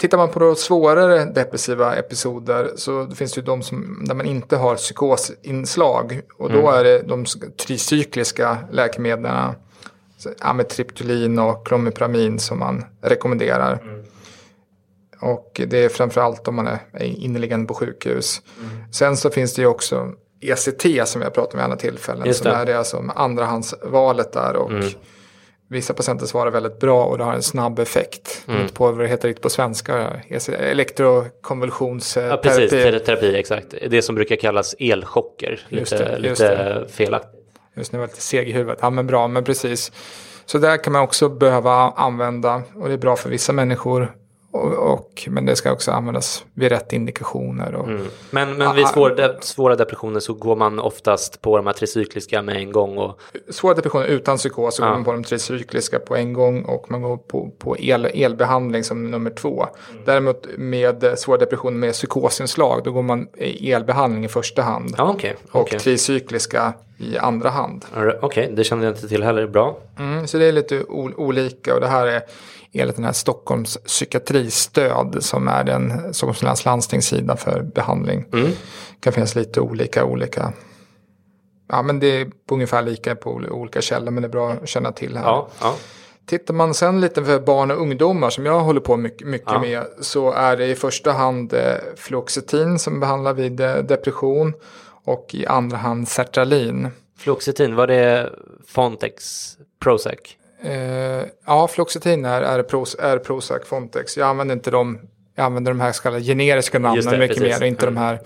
Tittar man på då svårare depressiva episoder så finns det ju de som, där man inte har psykosinslag. Och då Mm. är det de tricykliska läkemedlen, Amitriptylin och Clomipramin som man rekommenderar. Och det är framförallt om man är inneliggande på sjukhus. Mm. Sen så finns det ju också ECT som har pratat om i andra tillfällen. Som är det alltså andrahandsvalet där. Och mm. Vissa patienter svarar väldigt bra och det har en snabb effekt. Mm. Inte på vad det heter riktigt på svenska. Elektrokonvulsionsterapi. Ja, precis. Terapi, exakt. Det som brukar kallas elchocker. Lite, det, lite felaktigt. Just nu var jag lite seg i huvudet. Ja, men bra, men precis. Så där kan man också behöva använda och det är bra för vissa människor. Och, och, men det ska också användas vid rätt indikationer. Och, mm. Men, men vid svår, de, svåra depressioner så går man oftast på de här tricykliska med en gång? Och... Svåra depressioner utan psykos så ja. går man på de tricykliska på en gång och man går på, på el, elbehandling som nummer två. Mm. Däremot med svåra depressioner med psykosinslag då går man elbehandling i första hand. Ja, okay, okay. Och tricykliska i andra hand. Okej, okay, det kände jag inte till heller. Bra. Mm, så det är lite olika och det här är enligt den här Stockholms psykiatristöd som är den Stockholms läns landstingssida för behandling. Mm. Det kan finnas lite olika, olika. Ja men det är på ungefär lika på olika källor men det är bra att känna till här. Ja, ja. Tittar man sen lite för barn och ungdomar som jag håller på mycket, mycket ja. med så är det i första hand eh, fluoxetin som behandlar vid eh, depression och i andra hand sertralin. Fluoxetin, var det Fontex Prozac? Eh, ja, fluoxetin är, är, är Prozac Fontex. Jag använder inte dem jag använder de här så kallade generiska namnen det, mycket precis. mer inte mm. de här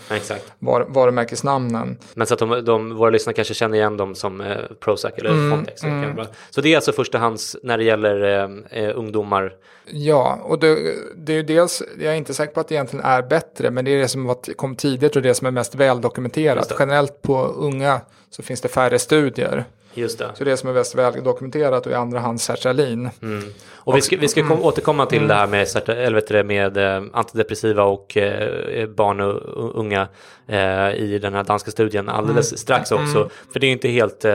var, varumärkesnamnen. Men så att de, de, våra lyssnare kanske känner igen dem som eh, Prozac eller mm, Fontex. Mm. Så det är alltså förstahands när det gäller eh, eh, ungdomar? Ja, och det, det är ju dels, jag är inte säker på att det egentligen är bättre, men det är det som kom tidigt och det som är mest väldokumenterat. Generellt på unga så finns det färre studier. Just det. Så det som är mest väldokumenterat och i andra hand sertralin. Mm. Och vi ska, vi ska mm. återkomma till mm. det här med, eller med eh, antidepressiva och eh, barn och unga eh, i den här danska studien alldeles mm. strax också. Mm. För det är inte helt, eh,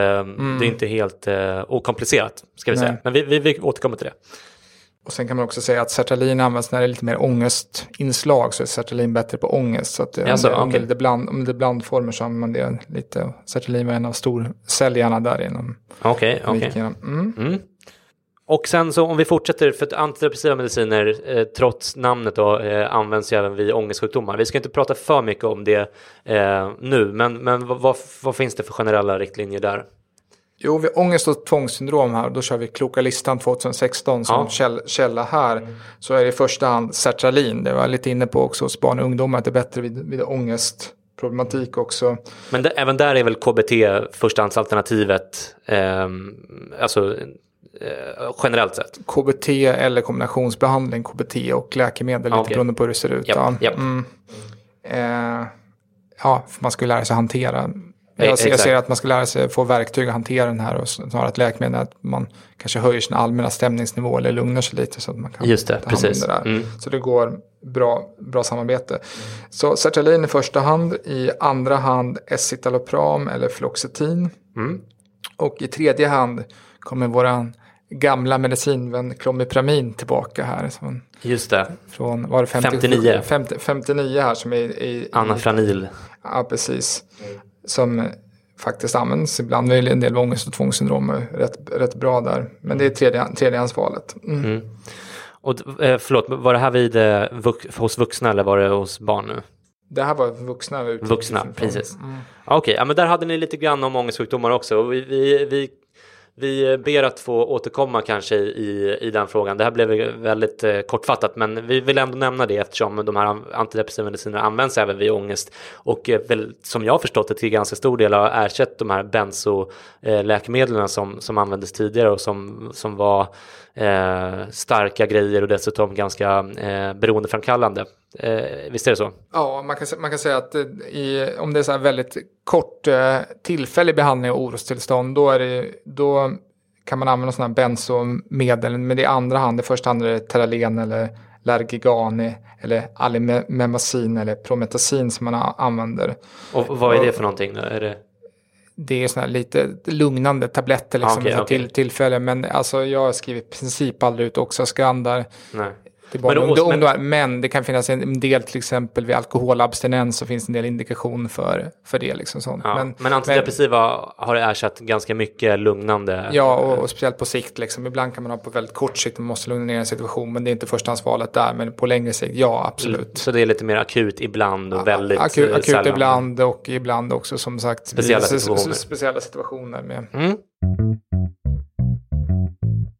det är inte helt eh, okomplicerat, ska vi Nej. säga. Men vi, vi, vi återkommer till det. Och sen kan man också säga att sertralin används när det är lite mer ångestinslag så är sertralin bättre på ångest. Så att alltså, om, det, om, det bland, om det är blandformer så använder man det lite. Sertralin var en av storsäljarna där inom Okej, okay, okej. Okay. Mm. Mm. Och sen så om vi fortsätter, för att antidepressiva mediciner eh, trots namnet då, eh, används ju även vid ångestsjukdomar. Vi ska inte prata för mycket om det eh, nu, men, men vad, vad, vad, finns det för generella riktlinjer där? Jo, vid ångest och tvångssyndrom här, då kör vi Kloka listan 2016 som ja. käll, källa här. Mm. Så är det i första hand sertralin, det var jag lite inne på också hos barn och ungdomar, att det är bättre vid, vid ångestproblematik också. Men det, även där är väl KBT förstahandsalternativet, eh, alltså eh, generellt sett? KBT eller kombinationsbehandling, KBT och läkemedel, okay. lite beroende på hur det ser ut. Yep, ja. Yep. Mm. Eh, ja, för man skulle lära sig hantera jag ser, jag ser, att man ska lära sig få verktyg att hantera den här och snarare att läkemedel att man kanske höjer sin allmänna stämningsnivå eller lugnar sig lite så att man kan Just det, precis. Det där. Mm. Så det går bra, bra samarbete. Mm. Så sertralin i första hand, i andra hand escitalopram eller fluoxetin. Mm. Och i tredje hand kommer våran gamla medicinvän Clomipramin tillbaka här. Från, Just det. Från, var det 50, 59. 50, 59 här som är i... Anafranil. Ja, precis som faktiskt används ibland vid en del ångest och tvångssyndrom. Rätt, rätt bra där. Men det är tredje, tredjehandsvalet. Mm. Mm. Och eh, förlåt, var det här vid, eh, hos vuxna eller var det hos barn nu? Det här var vuxna. Vuxna, precis. Mm. Okej, okay, ja, men där hade ni lite grann om ångestsjukdomar också. Vi, vi, vi vi ber att få återkomma kanske i, i den frågan. Det här blev väldigt eh, kortfattat, men vi vill ändå nämna det eftersom de här antidepressiva medicinerna används även vid ångest och eh, väl, som jag har förstått det till ganska stor del har ersatt de här bensoläkemedlen eh, som, som användes tidigare och som, som var eh, starka grejer och dessutom ganska eh, beroendeframkallande. Eh, visst är det så? Ja, man kan, man kan säga att eh, i, om det är så här väldigt kort eh, tillfällig behandling av orostillstånd då, är det, då kan man använda sådana här bensomedel. Men i andra hand, i första hand är det Terralen eller Lergigani eller Alimemazin eller Prometasin som man använder. Och vad är det för någonting? Då? Är det det är såna lite lugnande tabletter liksom, okay, okay. till tillfälle. Men alltså, jag skriver i princip aldrig ut Oxascan där. Till barn och ungdomar. Men det kan finnas en del, till exempel vid alkoholabstinens så finns en del indikation för, för det. Liksom sånt. Ja, men, men antidepressiva men, har ersatt ganska mycket lugnande. Ja, och, och, speciellt på sikt. Liksom. Ibland kan man ha på väldigt kort sikt, man måste lugna ner en situation, men det är inte förstahandsvalet där. Men på längre sikt, ja absolut. Så det är lite mer akut ibland och ja, väldigt akut, akut sällan. ibland och ibland också som sagt speciella situationer. Speciella situationer med. Mm.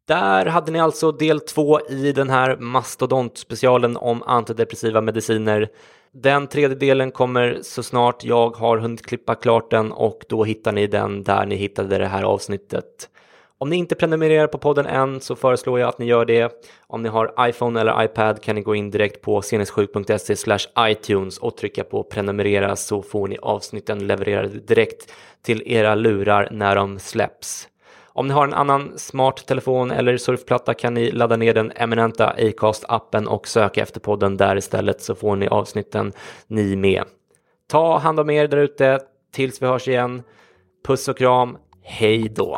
Där hade ni alltså del två i den här mastodontspecialen om antidepressiva mediciner. Den tredje delen kommer så snart jag har hunnit klippa klart den och då hittar ni den där ni hittade det här avsnittet. Om ni inte prenumererar på podden än så föreslår jag att ni gör det. Om ni har iPhone eller iPad kan ni gå in direkt på senessjuk.se iTunes och trycka på prenumerera så får ni avsnitten levererade direkt till era lurar när de släpps. Om ni har en annan smart telefon eller surfplatta kan ni ladda ner den eminenta Acast-appen och söka efter podden där istället så får ni avsnitten ni med. Ta hand om er där ute tills vi hörs igen. Puss och kram. Hej då!